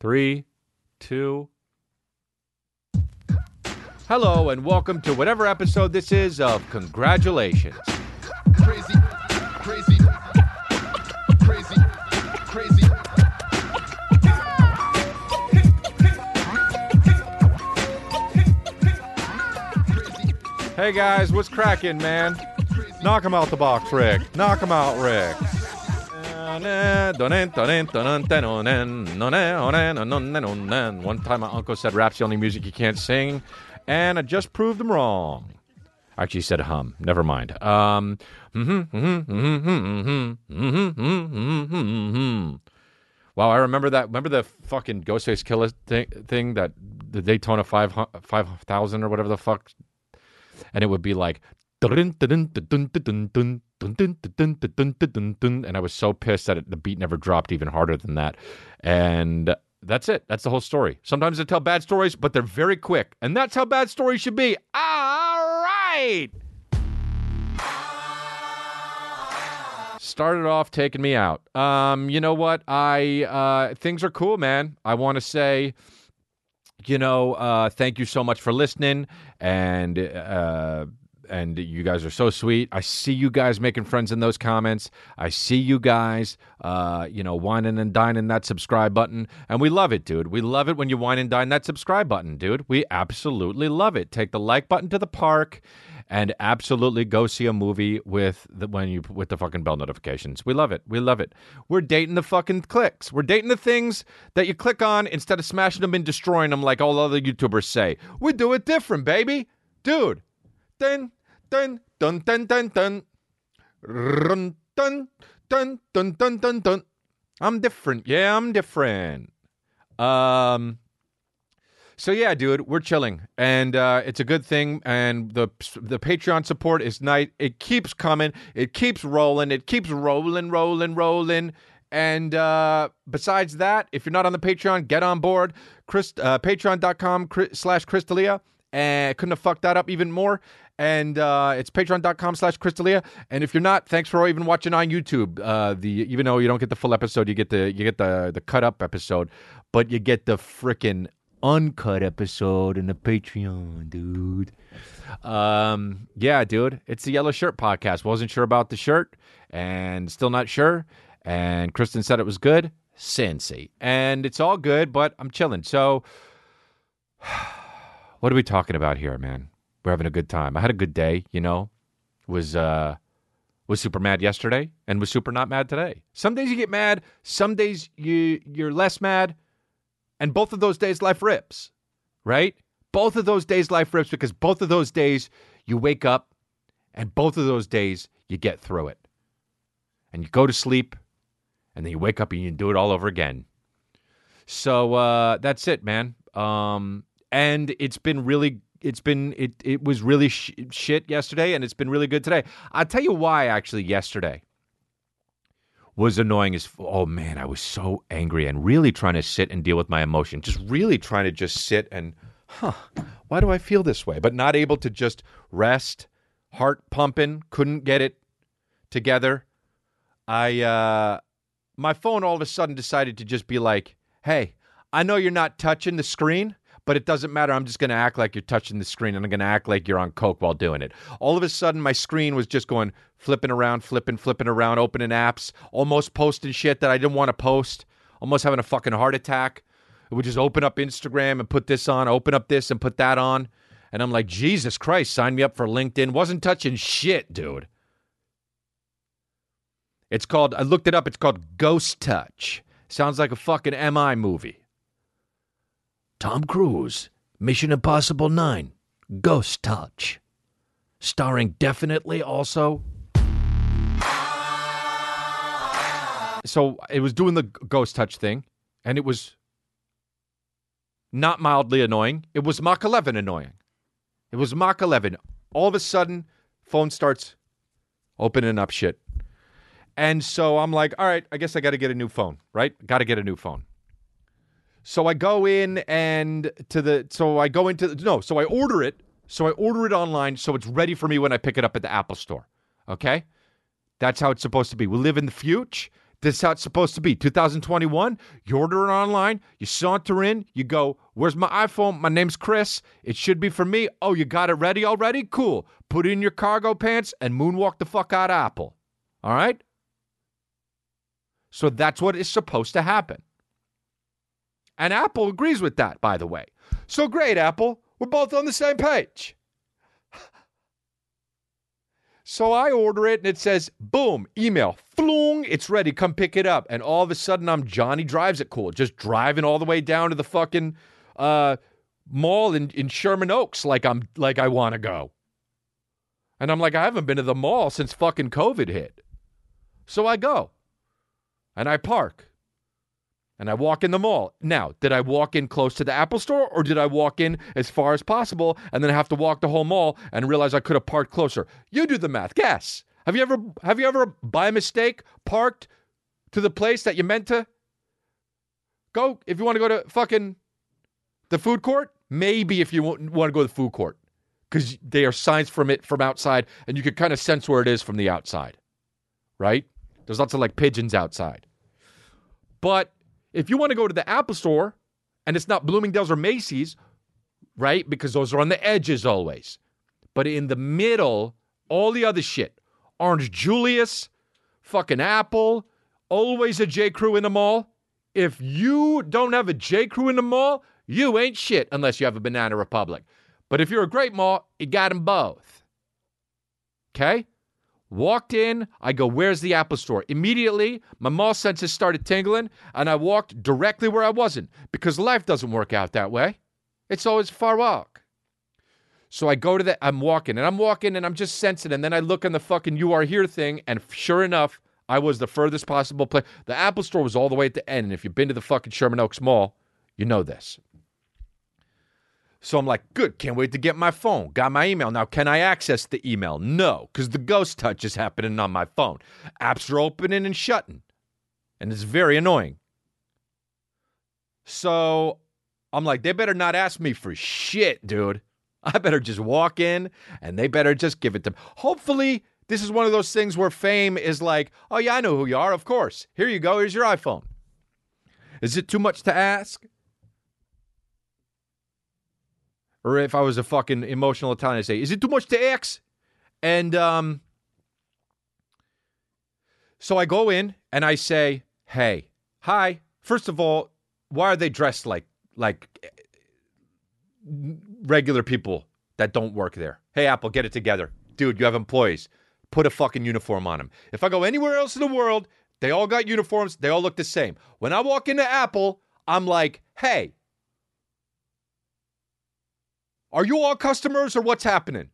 three, two. Hello, and welcome to whatever episode this is of Congratulations. crazy, crazy, crazy, crazy. Hey guys, what's cracking, man? Knock him out the box, Rick. Knock him out, Rick. One time my uncle said rap's the only music you can't sing, and I just proved him wrong. Actually, he said hum. Never mind. Um, mm-hmm, mm-hmm, mm-hmm, wow, I remember that. Remember the fucking Ghostface Killah thing, thing that the Daytona 5 5000 or whatever the fuck and it would be like and I was so pissed that the beat never dropped even harder than that. And that's it. That's the whole story. Sometimes they tell bad stories, but they're very quick. And that's how bad stories should be. All right. Started off taking me out. Um, you know what? I uh, things are cool, man. I want to say you know, uh, thank you so much for listening, and uh, and you guys are so sweet. I see you guys making friends in those comments. I see you guys, uh, you know, whining and dining that subscribe button, and we love it, dude. We love it when you whine and dine that subscribe button, dude. We absolutely love it. Take the like button to the park and absolutely go see a movie with the when you with the fucking bell notifications. We love it. We love it. We're dating the fucking clicks. We're dating the things that you click on instead of smashing them and destroying them like all other YouTubers say. We do it different, baby. Dude. Dun dun dun dun dun dun. Dun dun dun dun dun dun. I'm different. Yeah, I'm different. Um so yeah, dude, we're chilling, and uh, it's a good thing. And the the Patreon support is nice. It keeps coming. It keeps rolling. It keeps rolling, rolling, rolling. And uh, besides that, if you're not on the Patreon, get on board. Chris, uh, Patreon.com slash chrisdelia. And couldn't have fucked that up even more. And uh, it's patreon.com slash chrisdelia. And if you're not, thanks for even watching on YouTube. Uh, the even though you don't get the full episode, you get the you get the the cut up episode, but you get the freaking uncut episode in the Patreon, dude. Um, yeah, dude, it's the Yellow Shirt podcast. Wasn't sure about the shirt and still not sure. And Kristen said it was good. Cincy. And it's all good, but I'm chilling. So, what are we talking about here, man? We're having a good time. I had a good day, you know. Was uh was super mad yesterday and was super not mad today. Some days you get mad, some days you you're less mad. And both of those days, life rips, right? Both of those days, life rips because both of those days you wake up and both of those days you get through it. And you go to sleep and then you wake up and you do it all over again. So uh, that's it, man. Um, and it's been really, it's been, it, it was really sh- shit yesterday and it's been really good today. I'll tell you why actually yesterday was annoying as oh man, I was so angry and really trying to sit and deal with my emotion. Just really trying to just sit and huh, why do I feel this way? But not able to just rest, heart pumping, couldn't get it together. I uh my phone all of a sudden decided to just be like, "Hey, I know you're not touching the screen, but it doesn't matter. I'm just going to act like you're touching the screen and I'm going to act like you're on Coke while doing it. All of a sudden, my screen was just going flipping around, flipping, flipping around, opening apps, almost posting shit that I didn't want to post. almost having a fucking heart attack. It would just open up Instagram and put this on, open up this and put that on. And I'm like, Jesus Christ, sign me up for LinkedIn. Wasn't touching shit, dude. It's called, I looked it up, it's called Ghost Touch. Sounds like a fucking MI movie. Tom Cruise, Mission Impossible 9, Ghost Touch. Starring definitely also. So it was doing the Ghost Touch thing, and it was not mildly annoying. It was Mach 11 annoying. It was Mach 11. All of a sudden, phone starts opening up shit. And so I'm like, all right, I guess I got to get a new phone, right? Got to get a new phone. So I go in and to the, so I go into, no, so I order it. So I order it online so it's ready for me when I pick it up at the Apple store. Okay? That's how it's supposed to be. We live in the future. This is how it's supposed to be. 2021, you order it online, you saunter in, you go, Where's my iPhone? My name's Chris. It should be for me. Oh, you got it ready already? Cool. Put in your cargo pants and moonwalk the fuck out of Apple. All right? So that's what is supposed to happen. And Apple agrees with that, by the way. So great, Apple. We're both on the same page. So I order it and it says, boom, email, floong, it's ready, come pick it up. And all of a sudden I'm Johnny Drives It Cool, just driving all the way down to the fucking uh, mall in, in Sherman Oaks like I'm like I want to go. And I'm like, I haven't been to the mall since fucking COVID hit. So I go and I park and I walk in the mall. Now, did I walk in close to the Apple store or did I walk in as far as possible and then have to walk the whole mall and realize I could have parked closer? You do the math. Guess. Have you ever have you ever by mistake parked to the place that you meant to go if you want to go to fucking the food court? Maybe if you want to go to the food court cuz they are signs from it from outside and you can kind of sense where it is from the outside. Right? There's lots of like pigeons outside. But if you want to go to the Apple store and it's not Bloomingdale's or Macy's, right? Because those are on the edges always. But in the middle, all the other shit Orange Julius, fucking Apple, always a J. Crew in the mall. If you don't have a J. Crew in the mall, you ain't shit unless you have a Banana Republic. But if you're a great mall, you got them both. Okay? Walked in, I go, Where's the Apple store? Immediately, my mall senses started tingling, and I walked directly where I wasn't because life doesn't work out that way. It's always a far walk. So I go to the, I'm walking, and I'm walking, and I'm just sensing, and then I look on the fucking You Are Here thing, and sure enough, I was the furthest possible place. The Apple store was all the way at the end, and if you've been to the fucking Sherman Oaks Mall, you know this. So I'm like, good, can't wait to get my phone. Got my email. Now, can I access the email? No, because the ghost touch is happening on my phone. Apps are opening and shutting, and it's very annoying. So I'm like, they better not ask me for shit, dude. I better just walk in and they better just give it to me. Hopefully, this is one of those things where fame is like, oh, yeah, I know who you are, of course. Here you go. Here's your iPhone. Is it too much to ask? Or if I was a fucking emotional Italian, I'd say, "Is it too much to ask?" And um, so I go in and I say, "Hey, hi. First of all, why are they dressed like like regular people that don't work there? Hey, Apple, get it together, dude. You have employees. Put a fucking uniform on them. If I go anywhere else in the world, they all got uniforms. They all look the same. When I walk into Apple, I'm like, hey." Are you all customers or what's happening?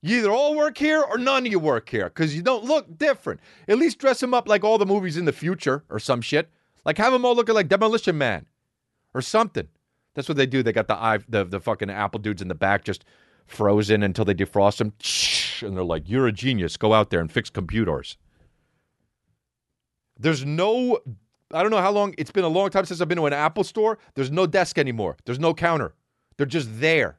You either all work here or none of you work here because you don't look different. At least dress them up like all the movies in the future or some shit. Like have them all looking like Demolition Man or something. That's what they do. They got the eye, the, the fucking Apple dudes in the back just frozen until they defrost them. And they're like, you're a genius. Go out there and fix computers. There's no, I don't know how long, it's been a long time since I've been to an Apple store. There's no desk anymore. There's no counter. They're just there,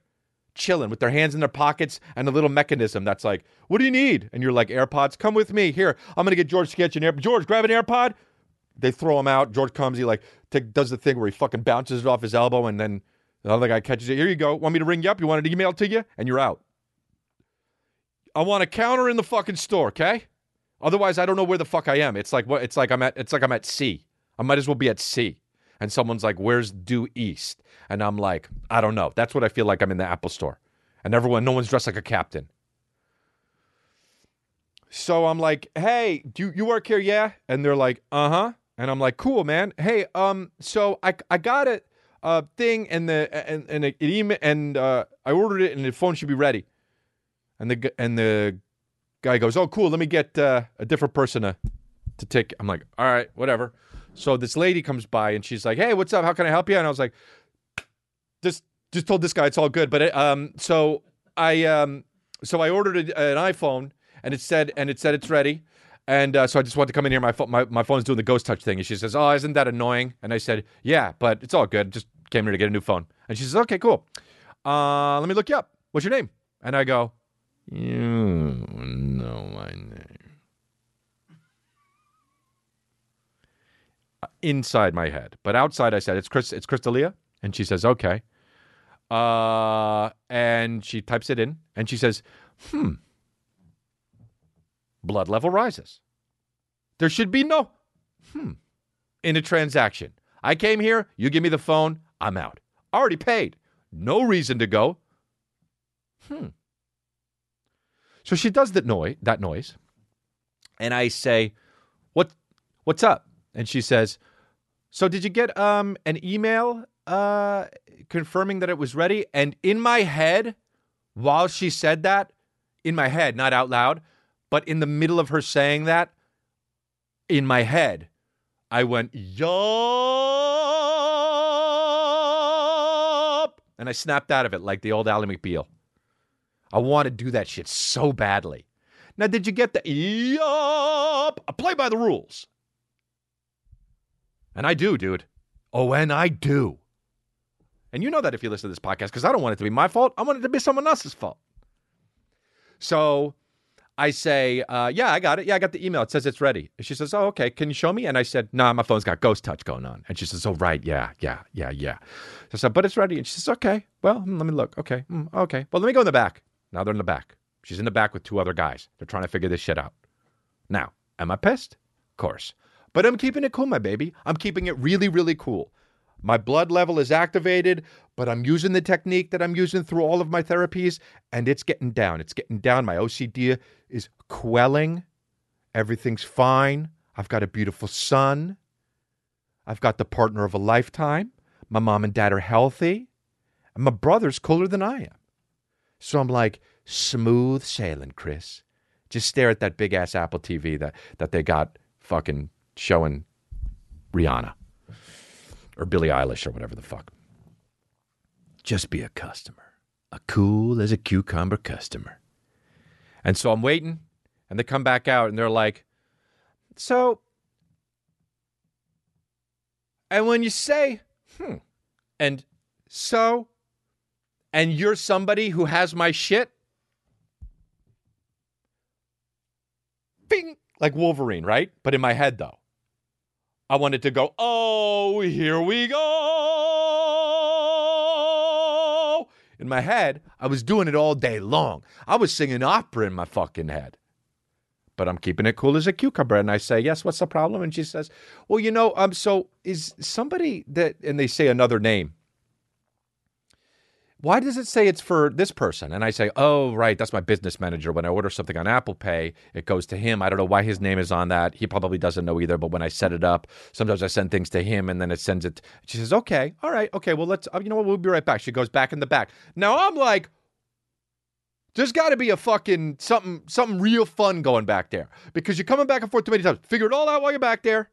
chilling with their hands in their pockets and a little mechanism that's like, "What do you need?" And you're like, "AirPods, come with me. Here, I'm gonna get George to get you an AirPod. George, grab an AirPod." They throw them out. George comes. He like take, does the thing where he fucking bounces it off his elbow, and then the other guy catches it. Here you go. Want me to ring you up? You want an email to you? And you're out. I want a counter in the fucking store, okay? Otherwise, I don't know where the fuck I am. It's like what? It's like I'm at. It's like I'm at sea. I might as well be at sea. And someone's like, "Where's due east?" And I'm like, "I don't know." That's what I feel like I'm in the Apple store, and everyone, no one's dressed like a captain. So I'm like, "Hey, do you, work here? Yeah?" And they're like, "Uh huh." And I'm like, "Cool, man. Hey, um, so I I got a uh thing and the and and it email and uh I ordered it and the phone should be ready." And the and the guy goes, "Oh, cool. Let me get uh, a different person to to take." I'm like, "All right, whatever." So this lady comes by and she's like, "Hey, what's up? How can I help you?" And I was like, "Just just told this guy it's all good." But it, um, so I um, so I ordered a, an iPhone and it said and it said it's ready. And uh, so I just wanted to come in here. My, phone, my my phone's doing the ghost touch thing, and she says, "Oh, isn't that annoying?" And I said, "Yeah, but it's all good. Just came here to get a new phone." And she says, "Okay, cool. Uh, let me look you up. What's your name?" And I go, "You know my name." Inside my head, but outside I said it's Chris. It's Chris D'Elia, and she says okay. Uh, and she types it in, and she says, "Hmm." Blood level rises. There should be no hmm in a transaction. I came here. You give me the phone. I'm out. Already paid. No reason to go. Hmm. So she does that noise. That noise, and I say, "What? What's up?" And she says, "So did you get um an email uh confirming that it was ready?" And in my head, while she said that, in my head, not out loud, but in the middle of her saying that, in my head, I went, "Yup," and I snapped out of it like the old Ally McBeal. I want to do that shit so badly. Now, did you get the yup? I play by the rules. And I do, dude. Oh, and I do. And you know that if you listen to this podcast, because I don't want it to be my fault. I want it to be someone else's fault. So I say, uh, yeah, I got it. Yeah, I got the email. It says it's ready. And she says, oh, okay. Can you show me? And I said, nah, my phone's got ghost touch going on. And she says, oh, right. Yeah, yeah, yeah, yeah. So I said, but it's ready. And she says, okay. Well, hmm, let me look. Okay. hmm, okay. Well, let me go in the back. Now they're in the back. She's in the back with two other guys. They're trying to figure this shit out. Now, am I pissed? Of course. But I'm keeping it cool, my baby. I'm keeping it really, really cool. My blood level is activated, but I'm using the technique that I'm using through all of my therapies, and it's getting down. It's getting down. My OCD is quelling. Everything's fine. I've got a beautiful son. I've got the partner of a lifetime. My mom and dad are healthy. And my brother's cooler than I am. So I'm like, smooth sailing, Chris. Just stare at that big ass Apple TV that, that they got fucking showing Rihanna or Billie Eilish or whatever the fuck. Just be a customer, a cool as a cucumber customer. And so I'm waiting, and they come back out and they're like, So, and when you say, hmm, and so, and you're somebody who has my shit, bing, like Wolverine, right? But in my head, though, I wanted to go, oh, here we go. In my head, I was doing it all day long. I was singing opera in my fucking head. But I'm keeping it cool as a cucumber. And I say, yes, what's the problem? And she says, well, you know, um, so is somebody that, and they say another name. Why does it say it's for this person? And I say, oh, right, that's my business manager. When I order something on Apple Pay, it goes to him. I don't know why his name is on that. He probably doesn't know either. But when I set it up, sometimes I send things to him and then it sends it. She says, okay, all right, okay, well, let's, uh, you know what, we'll be right back. She goes back in the back. Now I'm like, there's got to be a fucking something, something real fun going back there because you're coming back and forth too many times. Figure it all out while you're back there,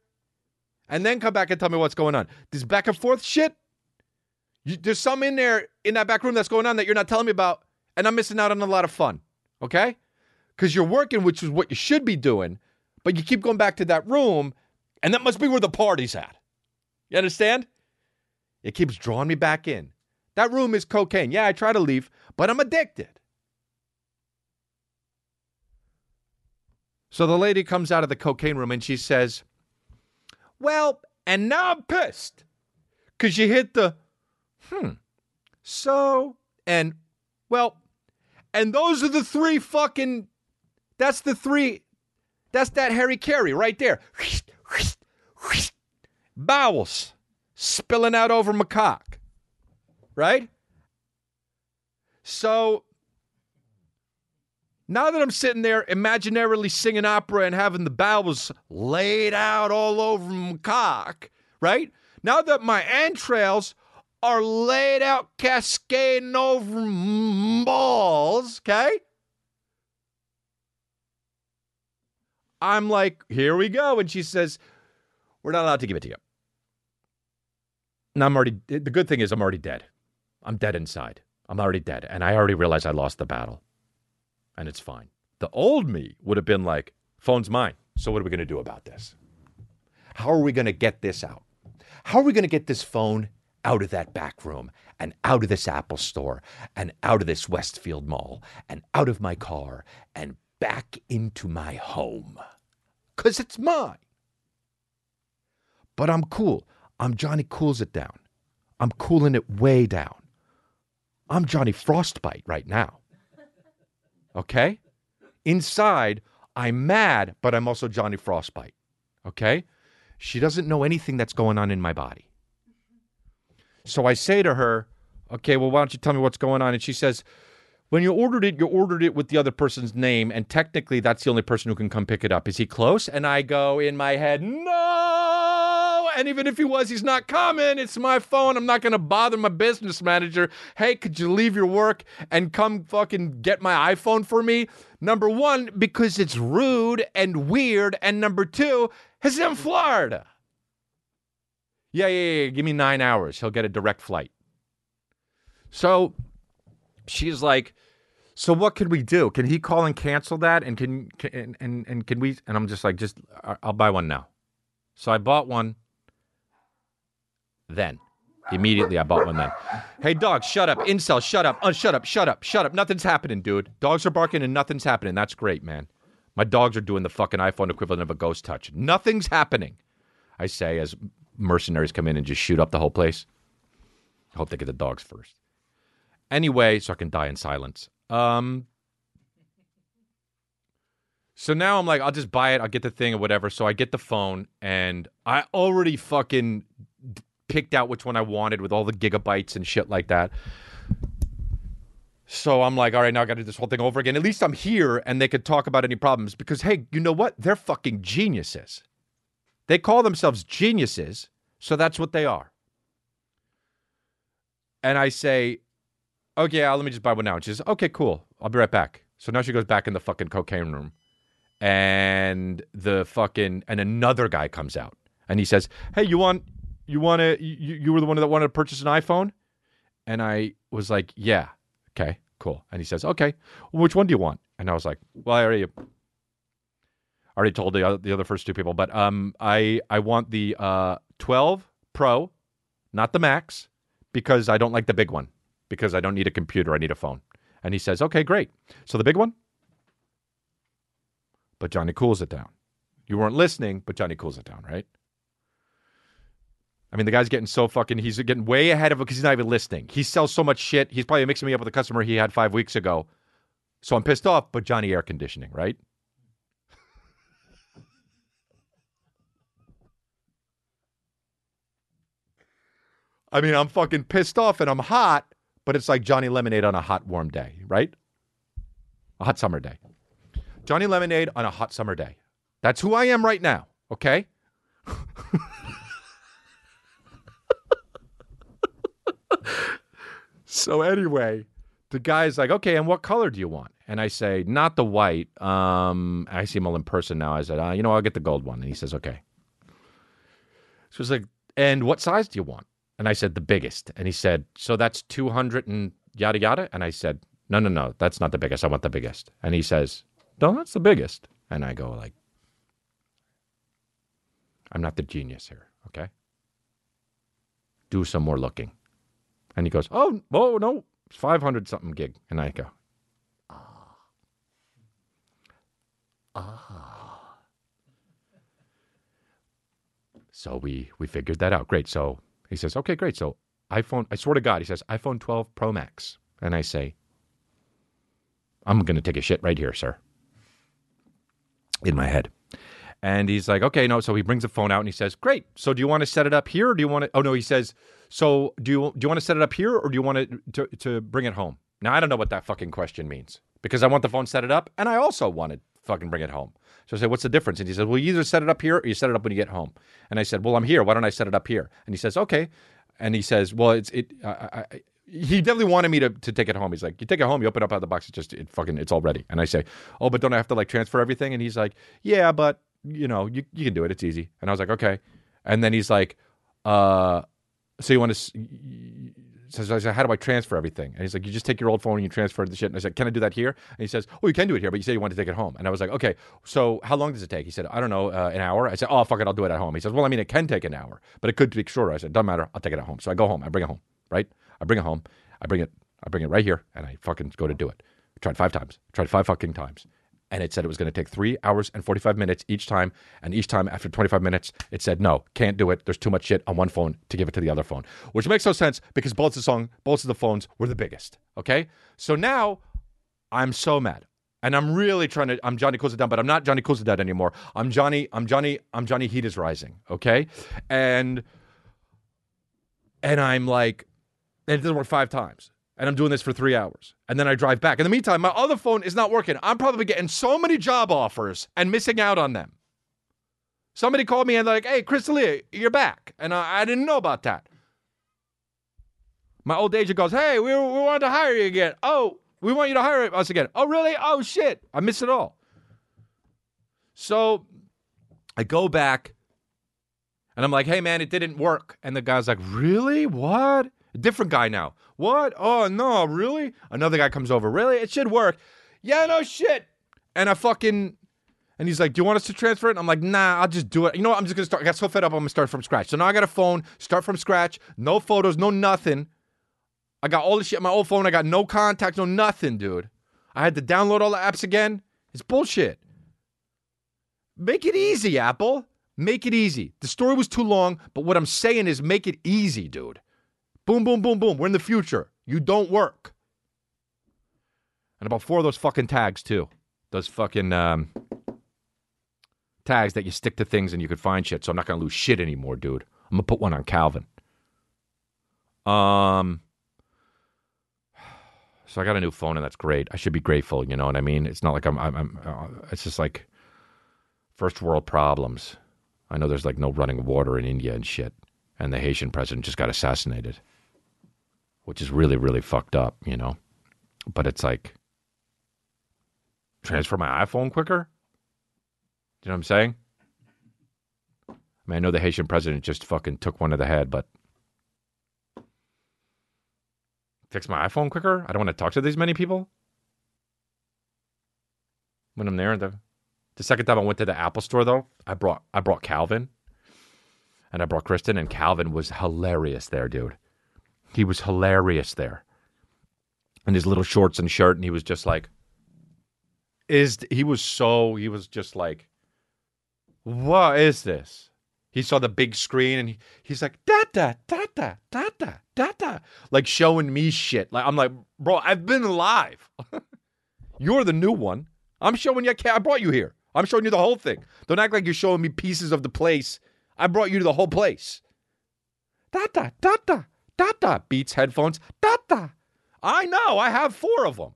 and then come back and tell me what's going on. This back and forth shit. You, there's some in there in that back room that's going on that you're not telling me about, and I'm missing out on a lot of fun. Okay, because you're working, which is what you should be doing, but you keep going back to that room, and that must be where the party's at. You understand? It keeps drawing me back in. That room is cocaine. Yeah, I try to leave, but I'm addicted. So the lady comes out of the cocaine room and she says, Well, and now I'm pissed because you hit the, hmm, so, and, well, and those are the three fucking, that's the three, that's that hara-kiri right there. bowels spilling out over my cock. Right? So now that I'm sitting there imaginarily singing opera and having the bowels laid out all over my cock, right? Now that my entrails are laid out cascading over balls, okay? I'm like, here we go. And she says, we're not allowed to give it to you. And I'm already, the good thing is I'm already dead. I'm dead inside. I'm already dead. And I already realized I lost the battle. And it's fine. The old me would have been like, phone's mine. So what are we going to do about this? How are we going to get this out? How are we going to get this phone out of that back room and out of this Apple store and out of this Westfield mall and out of my car and back into my home? Because it's mine. But I'm cool. I'm Johnny Cools It Down. I'm cooling it way down. I'm Johnny Frostbite right now. Okay? Inside, I'm mad, but I'm also Johnny Frostbite. Okay? She doesn't know anything that's going on in my body. So I say to her, okay, well, why don't you tell me what's going on? And she says, when you ordered it, you ordered it with the other person's name, and technically that's the only person who can come pick it up. Is he close? And I go in my head, no. And even if he was, he's not coming. It's my phone. I'm not going to bother my business manager. Hey, could you leave your work and come fucking get my iPhone for me? Number one, because it's rude and weird. And number two, he's in Florida. Yeah, yeah, yeah. Give me nine hours. He'll get a direct flight. So she's like, so what can we do? Can he call and cancel that? And can, can and and can we? And I'm just like, just I'll buy one now. So I bought one. Then, immediately I bought one. Then, hey dog, shut up, incel, shut up, uh, shut up, shut up, shut up. Nothing's happening, dude. Dogs are barking and nothing's happening. That's great, man. My dogs are doing the fucking iPhone equivalent of a ghost touch. Nothing's happening. I say as mercenaries come in and just shoot up the whole place. I hope they get the dogs first. Anyway, so I can die in silence. Um, so now I'm like, I'll just buy it. I'll get the thing or whatever. So I get the phone and I already fucking picked out which one I wanted with all the gigabytes and shit like that. So I'm like, all right, now I got to do this whole thing over again. At least I'm here and they could talk about any problems because, hey, you know what? They're fucking geniuses. They call themselves geniuses. So that's what they are. And I say, okay, uh, let me just buy one now. And she says, okay, cool. I'll be right back. So now she goes back in the fucking cocaine room. And the fucking, and another guy comes out and he says, hey, you want, you want to, you, you were the one that wanted to purchase an iPhone? And I was like, yeah. Okay, cool. And he says, okay, well, which one do you want? And I was like, well, I already, already told the other, the other first two people, but um, I I want the uh 12 Pro, not the Max, because I don't like the big one because I don't need a computer. I need a phone. And he says, okay, great. So the big one? But Johnny cools it down. You weren't listening, but Johnny cools it down, right? I mean, the guy's getting so fucking, he's getting way ahead of it because he's not even listening. He sells so much shit. He's probably mixing me up with a customer he had five weeks ago. So I'm pissed off, but Johnny air conditioning, right? I mean, I'm fucking pissed off and I'm hot, but it's like Johnny Lemonade on a hot, warm day, right? A hot summer day. Johnny Lemonade on a hot summer day. That's who I am right now, okay? so, anyway, the guy's like, okay, and what color do you want? And I say, not the white. Um, I see him all in person now. I said, uh, you know, I'll get the gold one. And he says, okay. So he's like, and what size do you want? And I said, the biggest. And he said, so that's 200 and yada yada? And I said, no, no, no, that's not the biggest. I want the biggest. And he says, no, that's the biggest. And I go like, I'm not the genius here, okay? Do some more looking. And he goes, oh, oh no, it's 500 something gig. And I go, ah. Ah. So we we figured that out. Great. So he says, okay, great. So iPhone, I swear to God, he says, iPhone 12 Pro Max. And I say, I'm going to take a shit right here, sir. In my head. And he's like, okay, no. So he brings the phone out and he says, great. So do you want to set it up here or do you want to? Oh no, he says, so do you do you want to set it up here or do you want to to, to bring it home? Now I don't know what that fucking question means because I want the phone set it up and I also want to fucking bring it home. So I said, what's the difference? And he says, well, you either set it up here or you set it up when you get home. And I said, well, I'm here. Why don't I set it up here? And he says, okay. And he says, well, it's it. I, I, he definitely wanted me to, to take it home. He's like, you take it home, you open it up out of the box, it's just it fucking it's all ready. And I say, oh, but don't I have to like transfer everything? And he's like, yeah, but you know, you you can do it. It's easy. And I was like, okay. And then he's like, uh, so you want to? So I said, how do I transfer everything? And he's like, you just take your old phone and you transfer the shit. And I said, can I do that here? And he says, oh, you can do it here, but you said you want to take it home. And I was like, okay, so how long does it take? He said, I don't know, uh, an hour. I said, oh, fuck it, I'll do it at home. He says, well, I mean, it can take an hour, but it could take shorter. I said, doesn't matter, I'll take it at home. So I go home, I bring it home, right? I bring it home, I bring it, I bring it right here, and I fucking go to do it. I tried five times, tried five fucking times. And it said it was going to take three hours and 45 minutes each time. And each time after 25 minutes, it said, no, can't do it. There's too much shit on one phone to give it to the other phone, which makes no sense because both of the song, both of the phones were the biggest. Okay. So now I'm so mad. And I'm really trying to, I'm Johnny Down, but I'm not Johnny Down anymore. I'm Johnny, I'm Johnny, I'm Johnny Heat is Rising. Okay. And, and I'm like, and it doesn't work five times. And I'm doing this for three hours. And then I drive back. In the meantime, my other phone is not working. I'm probably getting so many job offers and missing out on them. Somebody called me and they're like, hey, Lee, you're back. And I, I didn't know about that. My old agent goes, hey, we, we wanted to hire you again. Oh, we want you to hire us again. Oh, really? Oh, shit. I missed it all. So I go back and I'm like, hey, man, it didn't work. And the guy's like, really? What? Different guy now. What? Oh, no, really? Another guy comes over. Really? It should work. Yeah, no shit. And I fucking. And he's like, Do you want us to transfer it? I'm like, Nah, I'll just do it. You know what? I'm just going to start. I got so fed up, I'm going to start from scratch. So now I got a phone, start from scratch, no photos, no nothing. I got all the shit on my old phone. I got no contacts, no nothing, dude. I had to download all the apps again. It's bullshit. Make it easy, Apple. Make it easy. The story was too long, but what I'm saying is make it easy, dude. Boom, boom, boom, boom. We're in the future. You don't work. And about four of those fucking tags, too. Those fucking um, tags that you stick to things and you could find shit. So I'm not going to lose shit anymore, dude. I'm going to put one on Calvin. Um, so I got a new phone and that's great. I should be grateful. You know what I mean? It's not like I'm. I'm. I'm uh, it's just like first world problems. I know there's like no running water in India and shit, and the Haitian president just got assassinated, which is really really fucked up. You know, but it's like transfer my iPhone quicker. You know what I'm saying? I mean, I know the Haitian president just fucking took one to the head, but fix my iPhone quicker. I don't want to talk to these many people. When I'm there, the the second time I went to the Apple store though, I brought I brought Calvin, and I brought Kristen, and Calvin was hilarious there, dude. He was hilarious there, in his little shorts and shirt, and he was just like, is he was so he was just like, what is this? He saw the big screen and he, he's like, da da da da da da da da, like showing me shit. Like I'm like, bro, I've been live. You're the new one. I'm showing you. I brought you here. I'm showing you the whole thing. Don't act like you're showing me pieces of the place. I brought you to the whole place. Da da da da da da. Beats headphones. Da da. I know. I have four of them.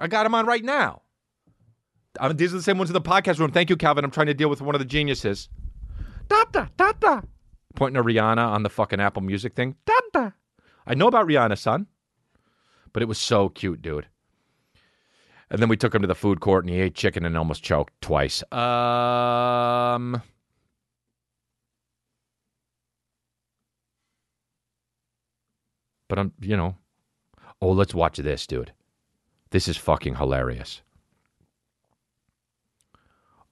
I got them on right now. I mean, these are the same ones in the podcast room. Thank you, Calvin. I'm trying to deal with one of the geniuses. Da da da da. Pointing to Rihanna on the fucking Apple Music thing. Da da. I know about Rihanna, son. But it was so cute, dude. And then we took him to the food court and he ate chicken and almost choked twice. Um. But I'm, you know, oh, let's watch this, dude. This is fucking hilarious.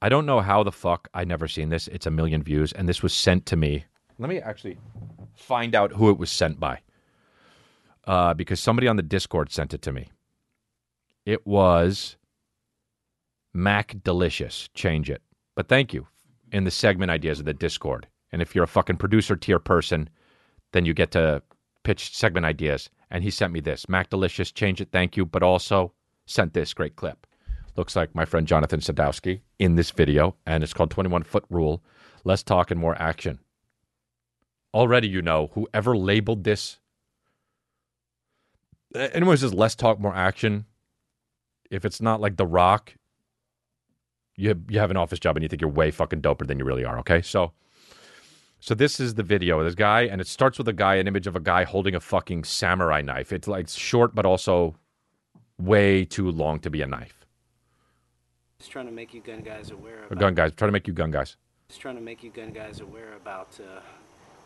I don't know how the fuck I never seen this. It's a million views, and this was sent to me. Let me actually find out who it was sent by, uh, because somebody on the Discord sent it to me. It was Mac Delicious. Change it, but thank you in the segment ideas of the Discord. And if you're a fucking producer tier person, then you get to pitch segment ideas. And he sent me this Mac Delicious. Change it. Thank you, but also sent this great clip. looks like my friend Jonathan Sadowski in this video, and it's called 21 Foot Rule Less Talk and More Action. Already, you know, whoever labeled this, anyone who says less talk, more action, if it's not like The Rock, you, you have an office job and you think you're way fucking doper than you really are, okay? So, so this is the video of this guy, and it starts with a guy, an image of a guy holding a fucking samurai knife. It's like short, but also way too long to be a knife. Just trying to make you gun guys aware about. gun guys, trying to make you gun guys Just trying to make you gun guys aware about. Uh,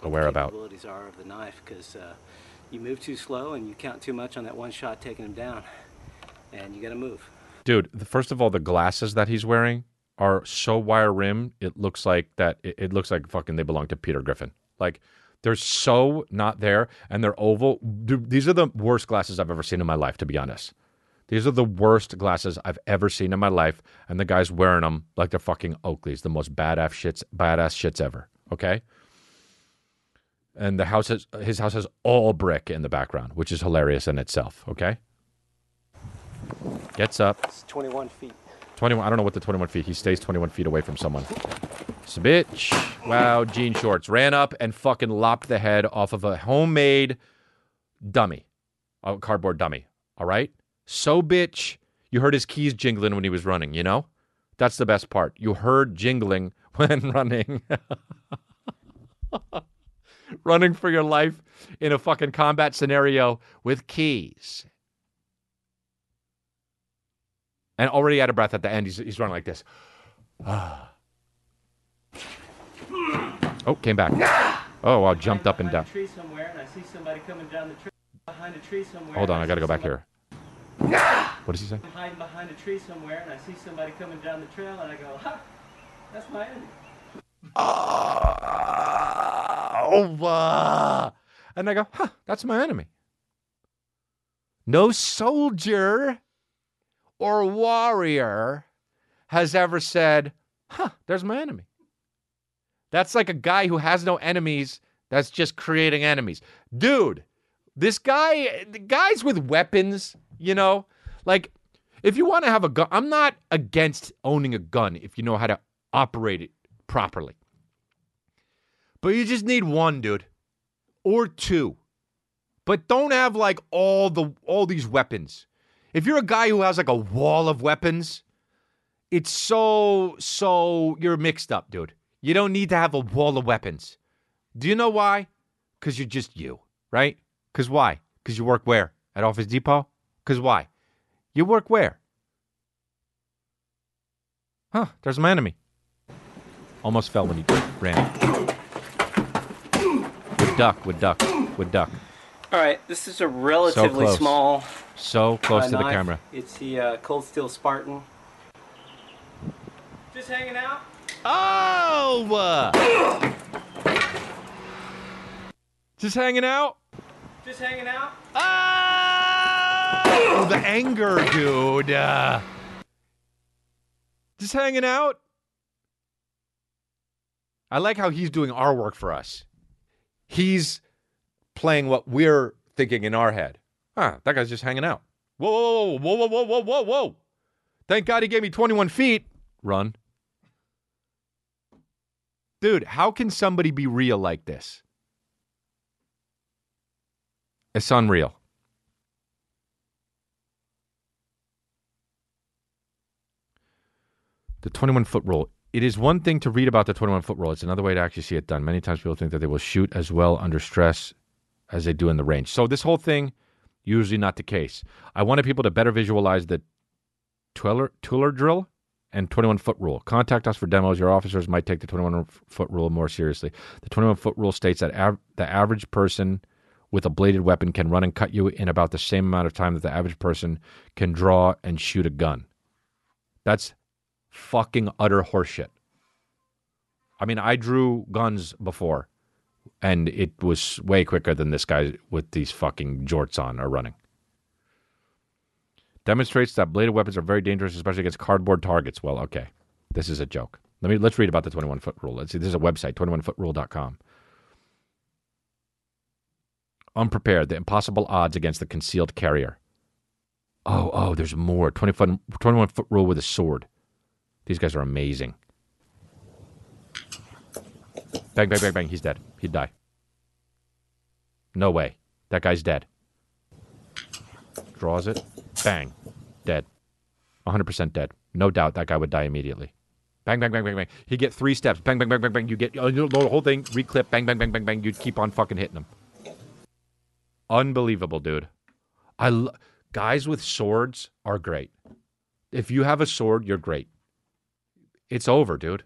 what aware the about. capabilities are of the knife because uh, you move too slow and you count too much on that one shot taking him down, and you got to move. Dude, the, first of all, the glasses that he's wearing are so wire rimmed. It looks like that. It, it looks like fucking they belong to Peter Griffin. Like they're so not there, and they're oval. Dude, these are the worst glasses I've ever seen in my life. To be honest, these are the worst glasses I've ever seen in my life, and the guy's wearing them like they're fucking Oakleys, the most badass shits, badass shits ever. Okay. And the house has his house has all brick in the background, which is hilarious in itself. Okay. Gets up, It's 21 feet. 21 I don't know what the 21 feet. He stays 21 feet away from someone. A bitch. Wow, jean shorts. Ran up and fucking lopped the head off of a homemade dummy. A cardboard dummy. All right? So bitch. You heard his keys jingling when he was running, you know? That's the best part. You heard jingling when running. running for your life in a fucking combat scenario with keys. And already out of breath at the end, he's, he's running like this. oh, came back. Oh, wow, jumped up and down. Behind a tree somewhere, and I see somebody coming down the tree. Behind a tree somewhere. Hold on, I gotta go back here. What does he say? I'm hiding behind a tree somewhere, and I see somebody coming down the trail, and I go, "Ha, that's my enemy." Oh, uh, and I go, huh, that's my enemy. No soldier or warrior has ever said, huh, there's my enemy. That's like a guy who has no enemies that's just creating enemies. Dude, this guy, the guys with weapons, you know, like if you want to have a gun, I'm not against owning a gun if you know how to operate it properly. But you just need one, dude, or two. But don't have like all the all these weapons. If you're a guy who has like a wall of weapons, it's so so you're mixed up, dude. You don't need to have a wall of weapons. Do you know why? Cuz you're just you, right? Cuz why? Cuz you work where? At Office Depot? Cuz why? You work where? Huh, there's my enemy. Almost fell when he ran. Would duck, would duck, would duck. All right, this is a relatively close. small So close uh, to the knife. camera. It's the uh, Cold Steel Spartan. Just hanging out. Oh! Just hanging out? Just hanging out. Oh, the anger, dude. Uh, just hanging out. I like how he's doing our work for us. He's playing what we're thinking in our head. Huh, that guy's just hanging out. Whoa, whoa, whoa, whoa, whoa, whoa, whoa, whoa. Thank God he gave me 21 feet. Run. Dude, how can somebody be real like this? It's unreal. The 21 foot rule. It is one thing to read about the 21 foot rule. It's another way to actually see it done. Many times people think that they will shoot as well under stress as they do in the range. So this whole thing, usually not the case. I wanted people to better visualize the Twiller, Tueller drill and 21 foot rule. Contact us for demos. Your officers might take the 21 foot rule more seriously. The 21 foot rule states that av- the average person with a bladed weapon can run and cut you in about the same amount of time that the average person can draw and shoot a gun. That's fucking utter horseshit. I mean, I drew guns before, and it was way quicker than this guy with these fucking jorts on are running. Demonstrates that bladed weapons are very dangerous, especially against cardboard targets. Well, okay, this is a joke. Let me let's read about the 21 foot rule. Let's see. This is a website, 21footrule.com. Unprepared, the impossible odds against the concealed carrier. Oh, oh, there's more. 20 foot, 21 foot rule with a sword. These guys are amazing. Bang, bang, bang, bang. He's dead. He'd die. No way. That guy's dead. Draws it. Bang. Dead. 100% dead. No doubt that guy would die immediately. Bang, bang, bang, bang, bang. He'd get three steps. Bang, bang, bang, bang, bang. You get you know, the whole thing, reclip, bang, bang, bang, bang, bang. You'd keep on fucking hitting him. Unbelievable, dude. I lo- guys with swords are great. If you have a sword, you're great. It's over, dude.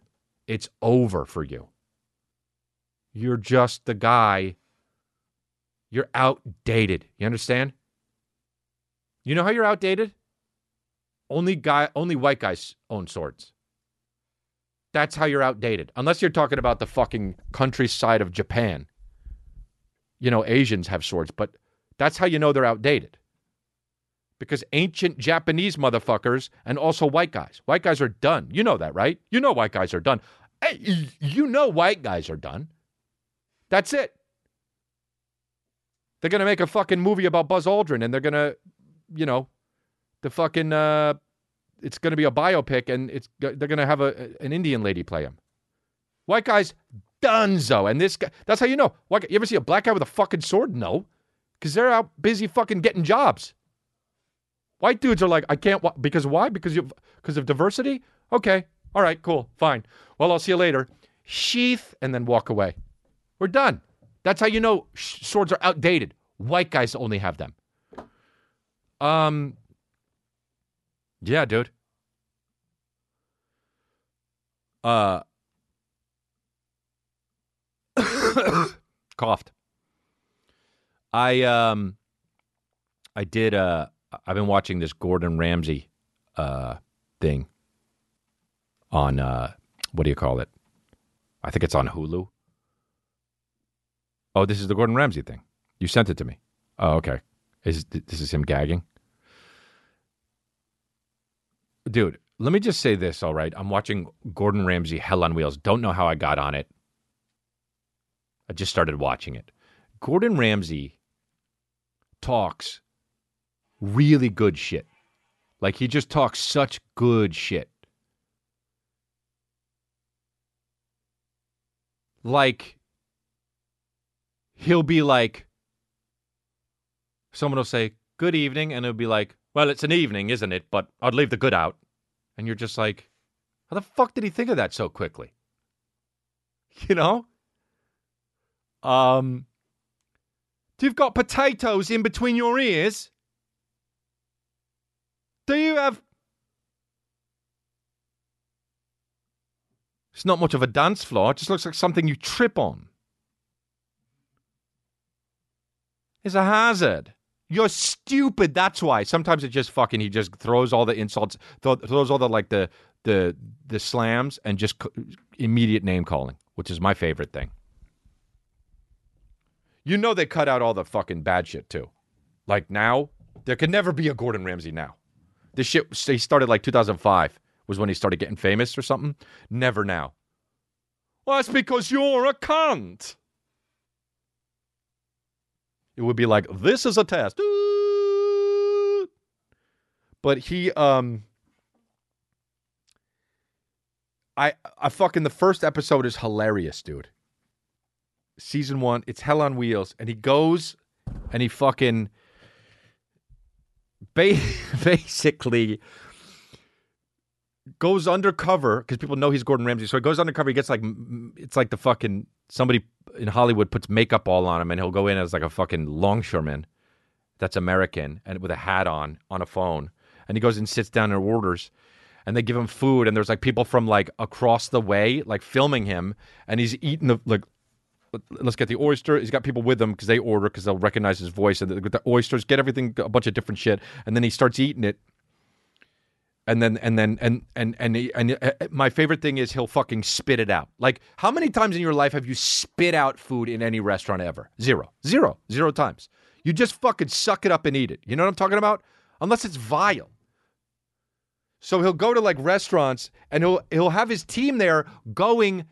It's over for you. You're just the guy. You're outdated. You understand? You know how you're outdated? Only guy only white guys own swords. That's how you're outdated. Unless you're talking about the fucking countryside of Japan. You know, Asians have swords, but that's how you know they're outdated. Because ancient Japanese motherfuckers and also white guys. White guys are done. You know that, right? You know white guys are done. Hey, you know white guys are done. That's it. They're gonna make a fucking movie about Buzz Aldrin, and they're gonna, you know, the fucking, uh, it's gonna be a biopic, and it's they're gonna have a an Indian lady play him. White guys, dunzo. and this guy. That's how you know. White, guy- you ever see a black guy with a fucking sword? No, because they're out busy fucking getting jobs. White dudes are like, I can't because why? Because you because of diversity. Okay, all right, cool, fine. Well, I'll see you later. Sheath, and then walk away. We're done. That's how you know sh- swords are outdated. White guys only have them. Um. Yeah, dude. Uh. coughed. I um. I did. Uh. I've been watching this Gordon Ramsay, uh, thing. On uh, what do you call it? I think it's on Hulu. Oh, this is the Gordon Ramsay thing. You sent it to me. Oh, okay. Is this is him gagging? Dude, let me just say this, all right? I'm watching Gordon Ramsay Hell on Wheels. Don't know how I got on it. I just started watching it. Gordon Ramsay talks really good shit. Like he just talks such good shit. Like he'll be like, someone will say, good evening. And he'll be like, well, it's an evening, isn't it? But I'd leave the good out. And you're just like, how the fuck did he think of that so quickly? You know? Um, you've got potatoes in between your ears. Do you have. It's not much of a dance floor. It just looks like something you trip on. Is a hazard. You're stupid. That's why. Sometimes it just fucking he just throws all the insults, throw, throws all the like the the the slams, and just immediate name calling, which is my favorite thing. You know they cut out all the fucking bad shit too. Like now, there could never be a Gordon Ramsay now. This shit he started like 2005 was when he started getting famous or something. Never now. Well, that's because you're a cunt. It would be like, this is a test. But he um I I fucking the first episode is hilarious, dude. Season 1, it's hell on wheels and he goes and he fucking ba- basically goes undercover because people know he's Gordon Ramsay. So he goes undercover. He gets like it's like the fucking somebody in Hollywood puts makeup all on him, and he'll go in as like a fucking longshoreman that's American and with a hat on on a phone, and he goes and sits down and orders. And they give him food, and there's like people from like across the way, like filming him, and he's eating the like. Let's get the oyster. He's got people with him because they order because they'll recognize his voice, and the, the oysters get everything, a bunch of different shit, and then he starts eating it, and then and then and and and he- and uh, my favorite thing is he'll fucking spit it out. Like how many times in your life have you spit out food in any restaurant ever? Zero, zero, zero times. You just fucking suck it up and eat it. You know what I'm talking about? Unless it's vile. So he'll go to like restaurants and he'll he'll have his team there going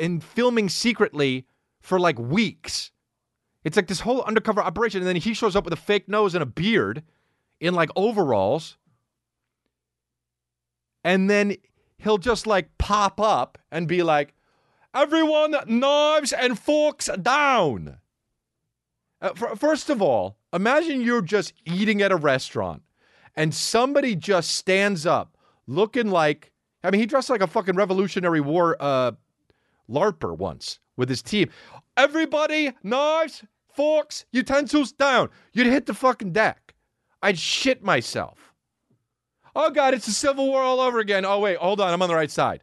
and filming secretly for like weeks. It's like this whole undercover operation, and then he shows up with a fake nose and a beard in like overalls. And then he'll just like pop up and be like, Everyone, knives and forks down. Uh, f- first of all, imagine you're just eating at a restaurant and somebody just stands up looking like, I mean, he dressed like a fucking Revolutionary War uh, LARPer once with his team. Everybody, knives, forks, utensils down. You'd hit the fucking deck. I'd shit myself. Oh, God, it's the Civil War all over again. Oh, wait, hold on. I'm on the right side.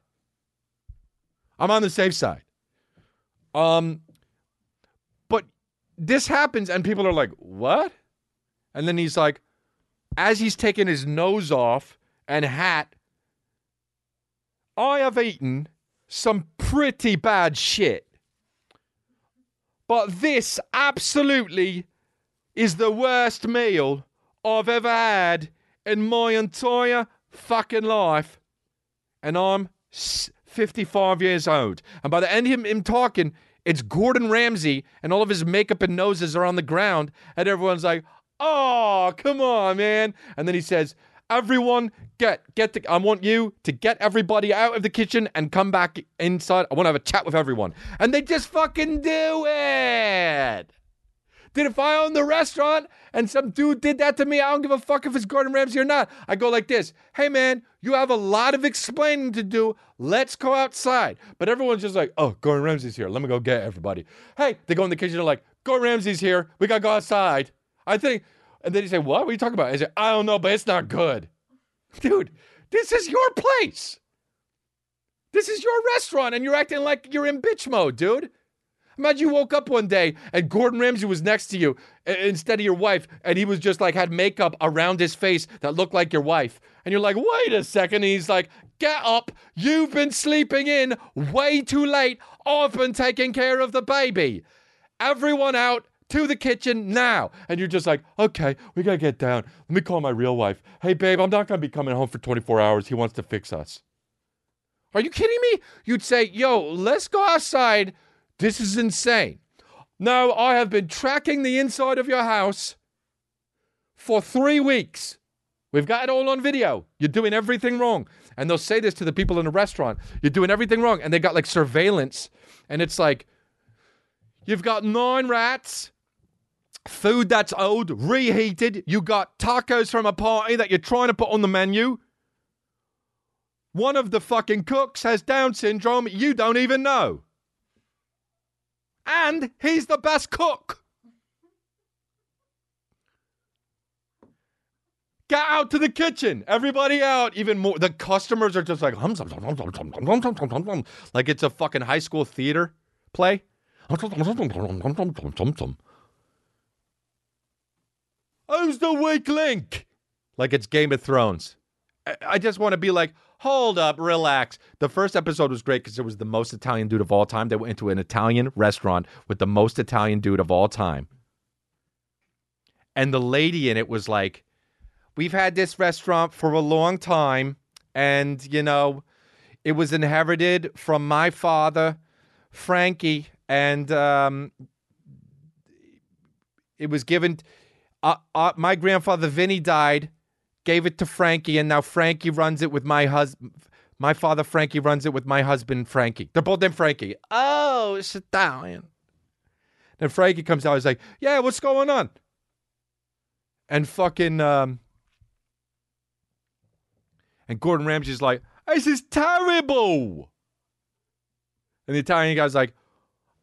I'm on the safe side. Um, but this happens, and people are like, "What?" And then he's like, as he's taking his nose off and hat, I have eaten some pretty bad shit. But this absolutely is the worst meal I've ever had in my entire fucking life. And I'm 55 years old. And by the end of him, him talking, it's Gordon Ramsay, and all of his makeup and noses are on the ground. And everyone's like, oh, come on, man. And then he says, Everyone, get get the. I want you to get everybody out of the kitchen and come back inside. I want to have a chat with everyone, and they just fucking do it. Dude, if I own the restaurant and some dude did that to me, I don't give a fuck if it's Gordon Ramsay or not. I go like this Hey, man, you have a lot of explaining to do. Let's go outside. But everyone's just like, Oh, Gordon Ramsay's here. Let me go get everybody. Hey, they go in the kitchen. They're like, Gordon Ramsay's here. We got to go outside. I think. And then he say, What? What are you talking about? I say, I don't know, but it's not good. Dude, this is your place. This is your restaurant, and you're acting like you're in bitch mode, dude. Imagine you woke up one day and Gordon Ramsay was next to you instead of your wife, and he was just like had makeup around his face that looked like your wife. And you're like, wait a second. And he's like, get up. You've been sleeping in way too late. I've been taking care of the baby. Everyone out to the kitchen now. And you're just like, okay, we gotta get down. Let me call my real wife. Hey, babe, I'm not gonna be coming home for 24 hours. He wants to fix us. Are you kidding me? You'd say, yo, let's go outside. This is insane. No, I have been tracking the inside of your house for three weeks. We've got it all on video. You're doing everything wrong. And they'll say this to the people in the restaurant. You're doing everything wrong. And they got like surveillance. And it's like, you've got nine rats, food that's old, reheated. You got tacos from a party that you're trying to put on the menu. One of the fucking cooks has Down syndrome. You don't even know. And he's the best cook. Get out to the kitchen. Everybody out. Even more. The customers are just like, hum, hum, hum, hum, hum, hum, hum, hum, like it's a fucking high school theater play. Who's the weak link? Like it's Game of Thrones. I just want to be like, hold up, relax. The first episode was great because it was the most Italian dude of all time. They went into an Italian restaurant with the most Italian dude of all time. And the lady in it was like, We've had this restaurant for a long time. And, you know, it was inherited from my father, Frankie. And um, it was given. Uh, uh, my grandfather Vinny died, gave it to Frankie, and now Frankie runs it with my husband. My father Frankie runs it with my husband Frankie. They're both named Frankie. Oh, it's Italian. Then Frankie comes out. He's like, "Yeah, what's going on?" And fucking um, and Gordon Ramsay's like, "This is terrible." And the Italian guy's like,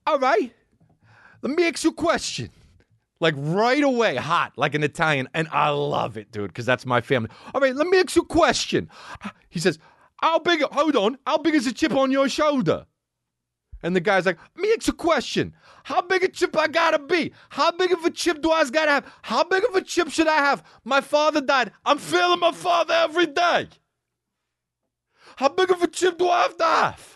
"All right, let me ask you a question." Like right away, hot, like an Italian. And I love it, dude, because that's my family. All right, let me ask you a question. He says, How big, hold on, how big is a chip on your shoulder? And the guy's like, Let me ask you a question. How big a chip I gotta be? How big of a chip do I gotta have? How big of a chip should I have? My father died. I'm feeling my father every day. How big of a chip do I have to have?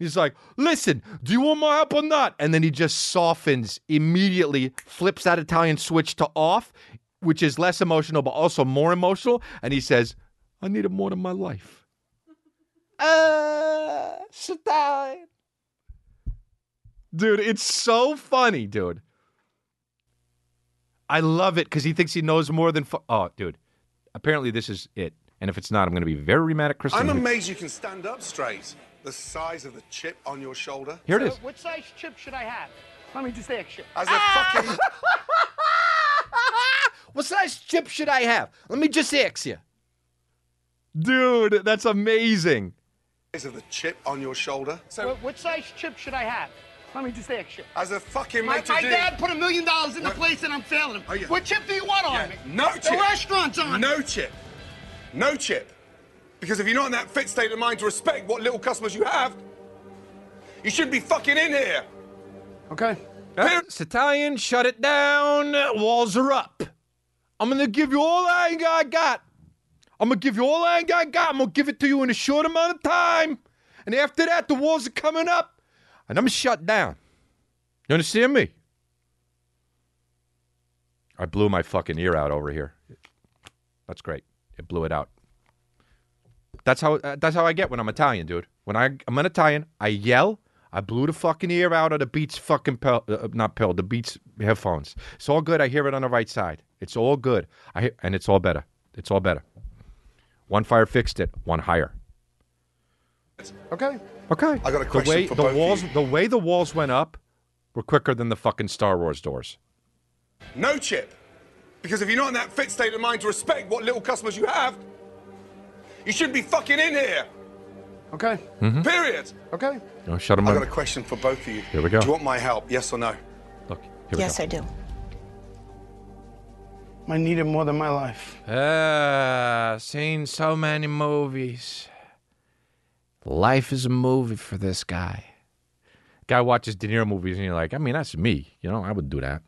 He's like, listen, do you want my help or not? And then he just softens immediately, flips that Italian switch to off, which is less emotional, but also more emotional. And he says, I need it more than my life. Uh, Italian. Dude, it's so funny, dude. I love it because he thinks he knows more than. Fu- oh, dude, apparently this is it. And if it's not, I'm going to be very mad at Christine. I'm amazed you can stand up straight. The size of the chip on your shoulder. Here it is. What size chip should I have? Let me just ask you. As a fucking. What size chip should I have? Let me just ask you. Dude, that's amazing. size of the chip on your shoulder. So, What, what size chip should I have? Let me just ask you. as a fucking My, my dad put a million dollars in the place and I'm failing him. Oh, yeah. What chip do you want on Yeah, me? No The chip. restaurant's on No me. chip. No chip. Because if you're not in that fit state of mind to respect what little customers you have, you shouldn't be fucking in here. Okay. It's Italian, shut it down. Walls are up. I'm to give you all I got- got. I'm to give you all I got-. I'm to give it to you in a short amount of time. And after that, the walls are coming up. And I'm shut down. You understand me? I blew my fucking ear out over here. That's great. It blew it out. That's how uh, that's how I get when I'm Italian, dude. When I I'm an Italian, I yell. I blew the fucking ear out of the Beats fucking pill, uh, not pill, the Beats headphones. It's all good. I hear it on the right side. It's all good. I hear, and it's all better. It's all better. One fire fixed it. One higher. Okay. Okay. I got a question the way for the both of walls you. the way the walls went up were quicker than the fucking Star Wars doors. No chip. Because if you're not in that fit state of mind to respect what little customers you have, you shouldn't be fucking in here. Okay. Hmm? Period. Okay. You know, shut them I up. got a question for both of you. Here we go. Do you want my help? Yes or no? Look. Here Yes, we I do. I need it more than my life. go. Ah, seen so many movies. Life is a movie for this guy. Guy watches De Niro movies and you're like, I mean, that's me. You know, I would do that.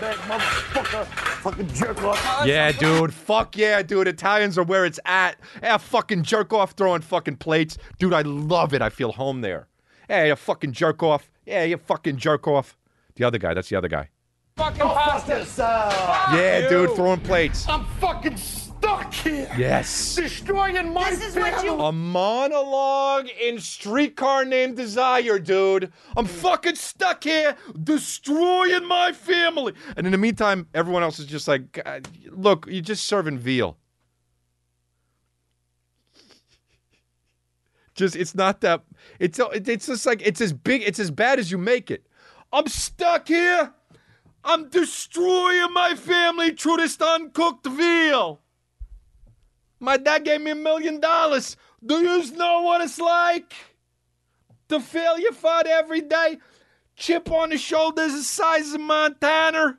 Bad motherfucker. Fucking jerk off. Yeah, dude. Fuck yeah, dude. Italians are where it's at. Yeah, fucking jerk off throwing fucking plates. Dude, I love it. I feel home there. Yeah, you fucking jerk off. Yeah, you fucking jerk off. The other guy. That's the other guy. Fucking pasta. Yeah, dude. Throwing plates. I'm fucking stuck here. Yes. Destroying my This is what you- A monologue in Streetcar Named Desire, dude. I'm fucking stuck here destroying my family. And in the meantime, everyone else is just like, look, you're just serving veal. Just, it's not that, it's, it's just like, it's as big, it's as bad as you make it. I'm stuck here. I'm destroying my family through this uncooked veal. My dad gave me a million dollars. Do you know what it's like? To feel your fight every day? Chip on the shoulders the size of Montana?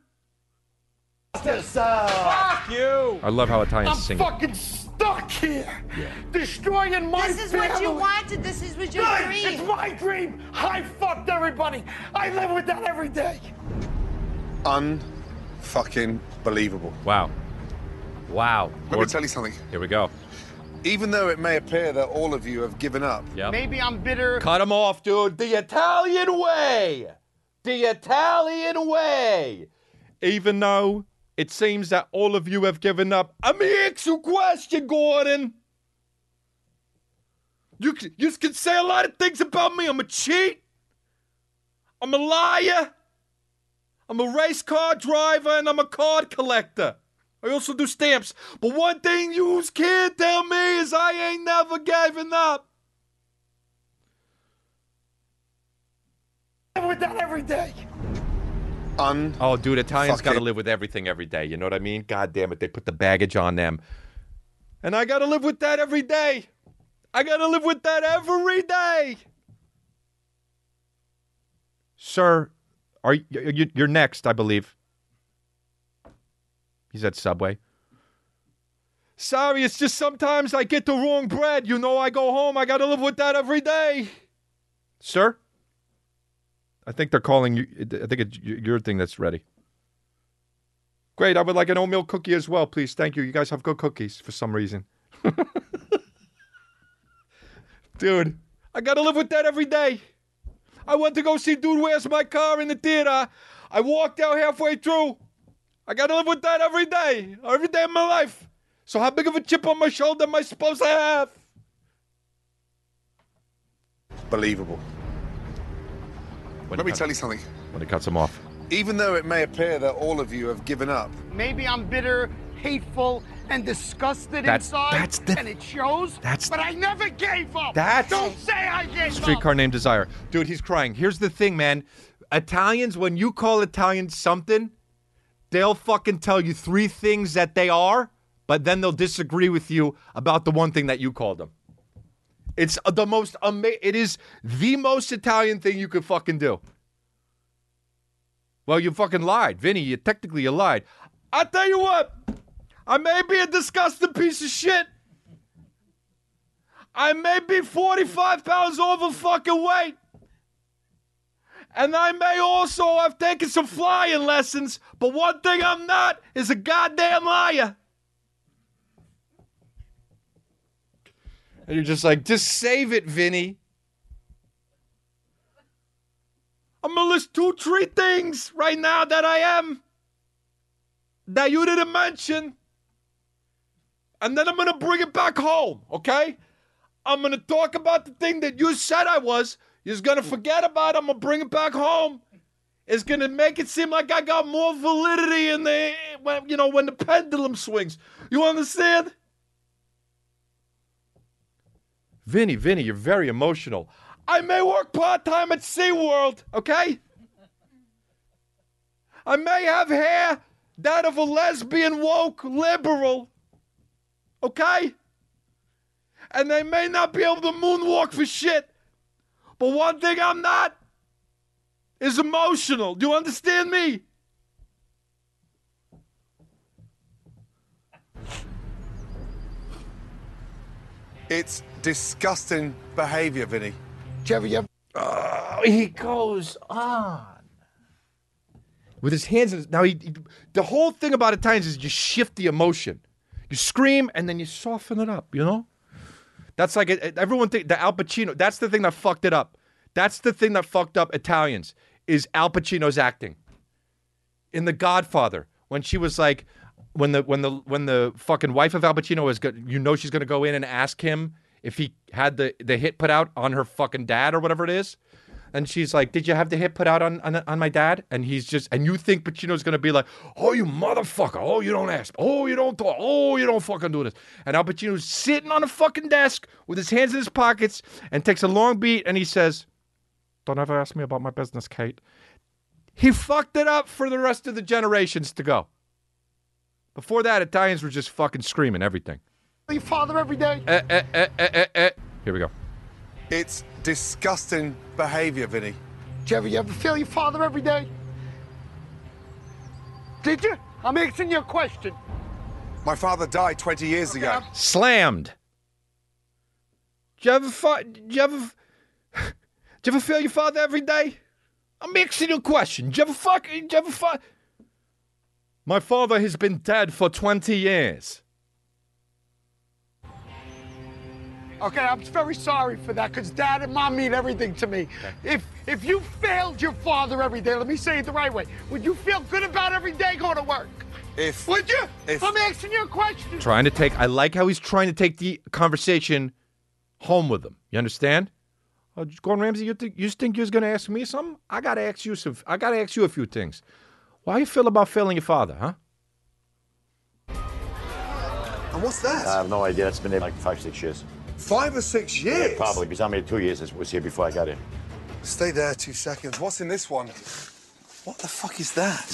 Fuck you. I love how Italians I'm sing. fucking stuck here. Destroying my This is family. what you wanted. This is what your Good. It's dream. my dream. I fucked everybody. I live with that every day. Unfucking believable. Wow. Wow. Let me Lord- tell you something. Here we go. Even though it may appear that all of you have given up, Yep. Maybe I'm bitter. Cut him off, dude. The Italian way. The Italian way. Even though it seems that all of you have given up. Let me ask you a question, Gordon. You can, you can say a lot of things about me. I'm a cheat. I'm a liar. I'm a race car driver and I'm a card collector. I also do stamps. But one thing you can't tell me is I ain't never given up. I live with that every day. un Oh, dude, Italians Fuck got to live with everything every day. You know what I mean? God damn it, they put the baggage on them, and I got to live with that every day. I got to live with that every day. Sir, are you, you you're next? I believe. He's at Subway. Sorry, it's just sometimes I get the wrong bread. You know, I go home. I got to live with that every day. Sir. I think they're calling you. I think it's your thing that's ready. Great. I would like an oatmeal cookie as well, please. Thank you. You guys have good cookies for some reason. Dude, I got to live with that every day. I went to go see Dude Where's My Car in the theater. I walked out halfway through. I got to live with that every day, every day of my life. So, how big of a chip on my shoulder am I supposed to have? believable. When Let me cut- tell you something. When he cuts him off. Even though it may appear that all of you have given up, Maybe I'm bitter, hateful and disgusted That's- inside, that's the- and it shows. that's- but I never gave up. That's- Don't say I gave up. Streetcar named Desire. Dude, he's crying. Here's the thing, man. Italians, when you call Italians something, they'll fucking tell you three things that they are, but then they'll disagree with you about the one thing that you called them. It's uh, the most ama- it is the most Italian thing you could fucking do. Well, you fucking lied. Vinny, you technically you lied. I tell you what, I may be a disgusting piece of shit. I may be 45 pounds over fucking weight. And I may also have taken some flying lessons, but one thing I'm not is a goddamn liar. And you're just like, just save it, Vinny. I'm gonna list two, three things right now that I am that you didn't mention. And then I'm gonna bring it back home, okay? I'm gonna talk about the thing that you said I was. You're gonna forget about it. I'm gonna bring it back home. It's gonna make it seem like I got more validity in the when you know when the pendulum swings. You understand? Vinny, Vinny, you're very emotional. I may work part time at SeaWorld, okay? I may have hair that of a lesbian woke liberal, okay? And they may not be able to moonwalk for shit. But one thing I'm not is emotional. Do you understand me? It's disgusting behavior, Vinny. Jerry, you ever Oh, he goes on with his hands. In his, now he, he- the whole thing about Italians is you shift the emotion. You scream and then you soften it up. You know, that's like everyone think the Al Pacino. That's the thing that fucked it up. That's the thing that fucked up Italians is Al Pacino's acting in The Godfather when she was like. When the when the when the fucking wife of Al Pacino was good, you know she's gonna go in and ask him if he had the the hit put out on her fucking dad or whatever it is. And she's like, "Did you have the hit put out on on, on my dad?" And he's just, and you think Pacino's gonna be like, "Oh, you motherfucker! Oh, you don't ask! Oh, you don't talk! Oh, you don't fucking do this!" And Al Pacino's sitting on a fucking desk with his hands in his pockets and takes a long beat and he says, "Don't ever ask me about my business, Kate." He fucked it up for the rest of the generations to go. Before that, Italians were just fucking screaming everything. your father every day? Eh, eh, eh, eh, eh, eh. Here we go. It's disgusting behavior, Vinny. Jerry, you ever feel your father every day? Did you? I'm asking you a question. My father died 20 years ago. Slammed. Did you ever, fi- did you ever, did you ever feel your father every day? I'm asking you a question. Did you ever fuck? Did you ever fuck? My father has been dead for 20 years. Okay, I'm very sorry for that because dad and mom mean everything to me. If if you failed your father every day, let me say it the right way, would you feel good about every day going to work? If Would you? If- I'm asking you a question. Trying to take, I like how he's trying to take the conversation home with him. You understand? Oh, Gordon Ramsay, you think you just think you was gonna ask me something? I gotta ask you some. I gotta ask you a few things. Why you feel about failing your father, huh? and what's that? I have no idea. It's been there like five, six years. Five or six years? Yeah, probably, because I'm here two years. It was here before I got here. Stay there two seconds. What's in this one? What the fuck is that?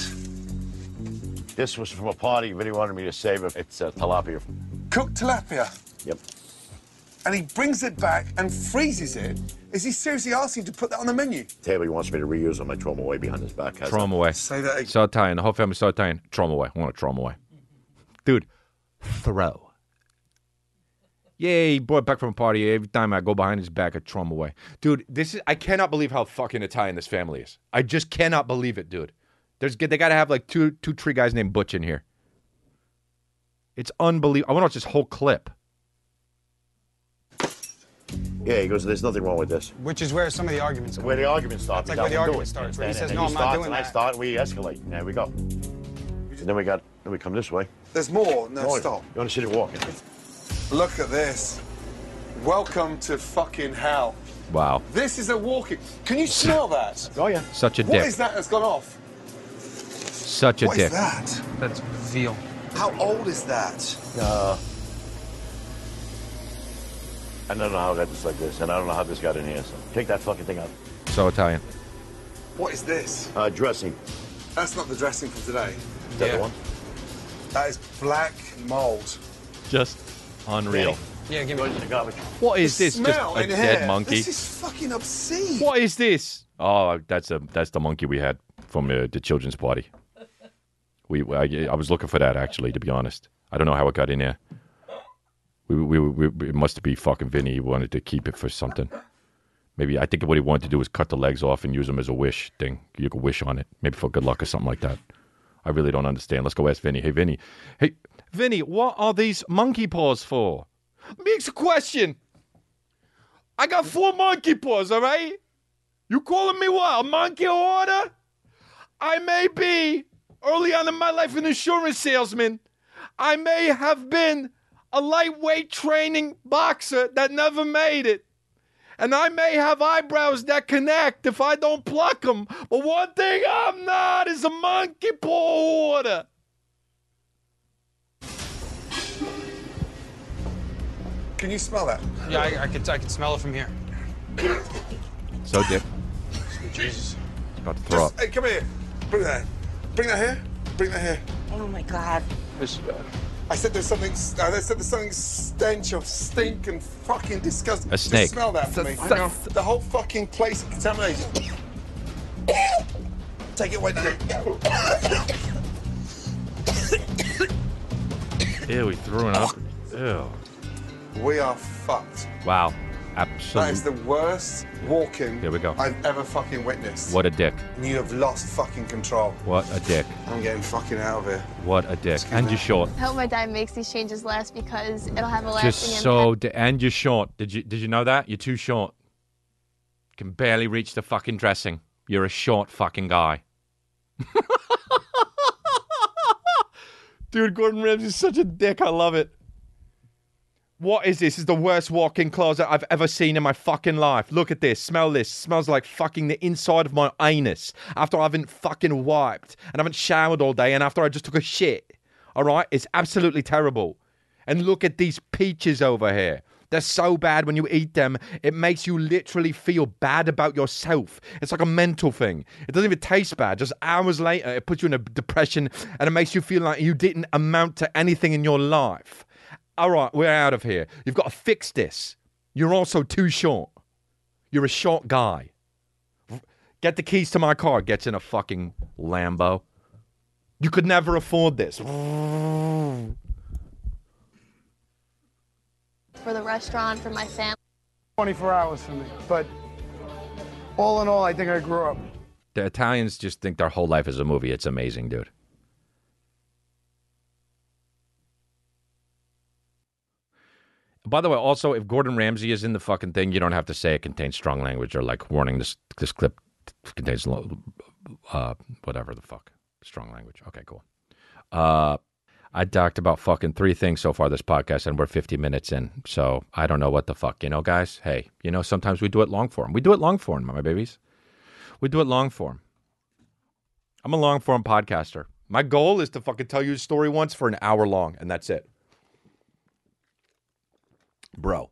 This was from a party. but He wanted me to save it. It's uh, tilapia. Cooked tilapia. Yep. And he brings it back and freezes it. Is he seriously asking to put that on the menu? Table he wants me to reuse on my throw 'em away behind his back. How's Throw him that? away. Say that again. So Italian. The whole family so Italian. Throw him away. I want to throw him away. Dude, throw. Yeah, he brought back from a party. Every time I go behind his back, I throw him away. Dude, this is I cannot believe how fucking Italian this family is. I just cannot believe it, dude. There's they gotta have like two two tree guys named Butch in here. It's unbelievable. I want to watch this whole clip. Yeah, he goes, there's nothing wrong with this. Which is where some of the arguments come. Where the argument starts. That's like where the argument doing. starts, where he And- says, and "No, I'm not doing and I that." start, we escalate. There we go. And then we got, then we come this way. There's more. No, Oh, stop. You want to sit and walk? Look at this. Welcome to fucking hell. Wow. This is a walking. Can you smell that? Oh, yeah. Such a What dick. is that that's gone off? Such a What is dick. What is that? That's veal. How old is that? Uh, I don't know how I got this like this, and I don't know how this got in here. So take that fucking thing out. So Italian. What is this? Uh, dressing. That's not the dressing for today. Is that the one? That is black mold. Just unreal. Yeah, give me the garbage. What is this? Just a in dead here. monkey. This is fucking obscene. What is this? Oh, that's a that's the monkey we had from uh, the children's party. We I, I was looking for that actually, to be honest. I don't know how it got in there. We we, we, we it must be fucking Vinny. He wanted to keep it for something. Maybe I think what he wanted to do was cut the legs off and use them as a wish thing. You could wish on it, maybe for good luck or something like that. I really don't understand. Let's go ask Vinny. Hey Vinny, hey Vinny, what are these monkey paws for? Makes a question. I got four monkey paws, all right? You calling me what? A monkey hoarder? I may be early on in my life an insurance salesman. I may have been a lightweight training boxer that never made it. And I may have eyebrows that connect if I don't pluck them. But one thing I'm not is a monkey paw hoarder. Can you smell that? Yeah, I, I could I could smell it from here. So dip. Jesus. About to throw up. Hey, come here. Bring that. Bring that here. Bring that here. Oh my god. I said there's something. Uh, they said there's something stench of stink and fucking disgusting. A snake. Just smell that for me. I know. The whole fucking place is contaminated. Take it away. Ew, he threw it up. Ew. We are fucked. Wow. That Absolutely. is the worst walking Here we go. I've ever fucking witnessed. What a dick. And you have lost fucking control. What a dick. I'm getting fucking out of here. What a dick. And you're short. I hope my dad makes these changes last because it'll have a lasting Just impact. so di- and you're short. Did you did you know that? You're too short. Can barely reach the fucking dressing. You're a short fucking guy. Dude, Gordon Ramsay's such a dick. I love it. What is this? This is the worst walk-in closet I've ever seen in my fucking life. Look at this. Smell this. smells like fucking the inside of my anus after I haven't fucking wiped and I haven't showered all day and after I just took a shit. All right? It's absolutely terrible. And look at these peaches over here. They're so bad when you eat them, it makes you literally feel bad about yourself. It's like a mental thing. It doesn't even taste bad. Just hours later, it puts you in a depression and it makes you feel like you didn't amount to anything in your life. All right, we're out of here. You've got to fix this. You're also too short. You're a short guy. Get the keys to my car. Gets in a fucking Lambo. You could never afford this. for the restaurant, for my family. 24 hours for me. But all in all, I think I grew up. The Italians just think their whole life is a movie. It's amazing, dude. By the way, also, if Gordon Ramsay is in the fucking thing, you don't have to say it contains strong language or like warning this this clip contains uh whatever the fuck strong language. Okay, cool. Uh, I talked about fucking three things so far this podcast, and we're 50 minutes in. So I don't know what the fuck, you know, guys. Hey, you know, sometimes we do it long form. We do it long form, my babies. We do it long form. I'm a long form podcaster. My goal is to fucking tell you a story once for an hour long, and that's it. Bro.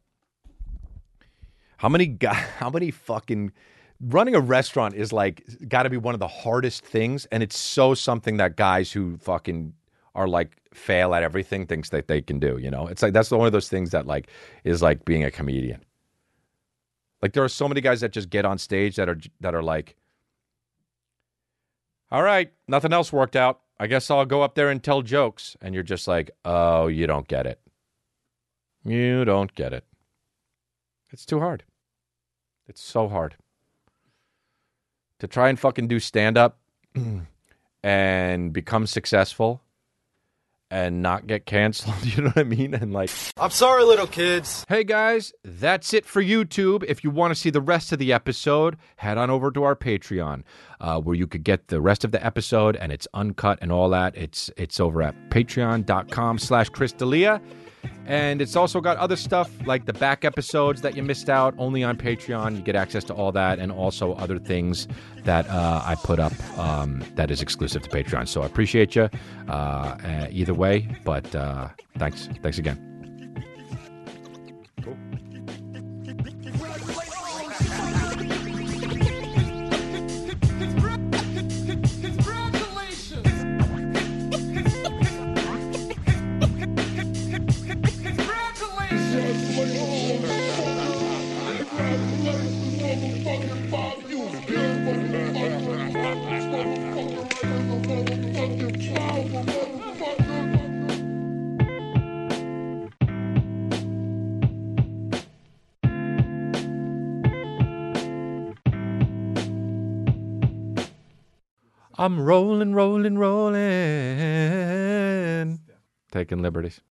How many guy how many fucking running a restaurant is like got to be one of the hardest things and it's so something that guys who fucking are like fail at everything thinks that they can do, you know? It's like that's one of those things that like is like being a comedian. Like there are so many guys that just get on stage that are that are like all right, nothing else worked out. I guess I'll go up there and tell jokes. And you're just like, oh, you don't get it. You don't get it. It's too hard. It's so hard. To try and fucking do stand up and become successful and not get canceled, you know what I mean? And like I'm sorry, little kids. Hey guys, that's it for YouTube. If you want to see the rest of the episode, head on over to our Patreon, uh, where you could get the rest of the episode and it's uncut and all that. It's it's over at patreon.com slash Chris D'Elia. And it's also got other stuff like the back episodes that you missed out only on Patreon. You get access to all that and also other things that uh, I put up um, that is exclusive to Patreon. So I appreciate you uh, either way. But uh, thanks. Thanks again. I'm rolling, rolling, rolling. Taking liberties.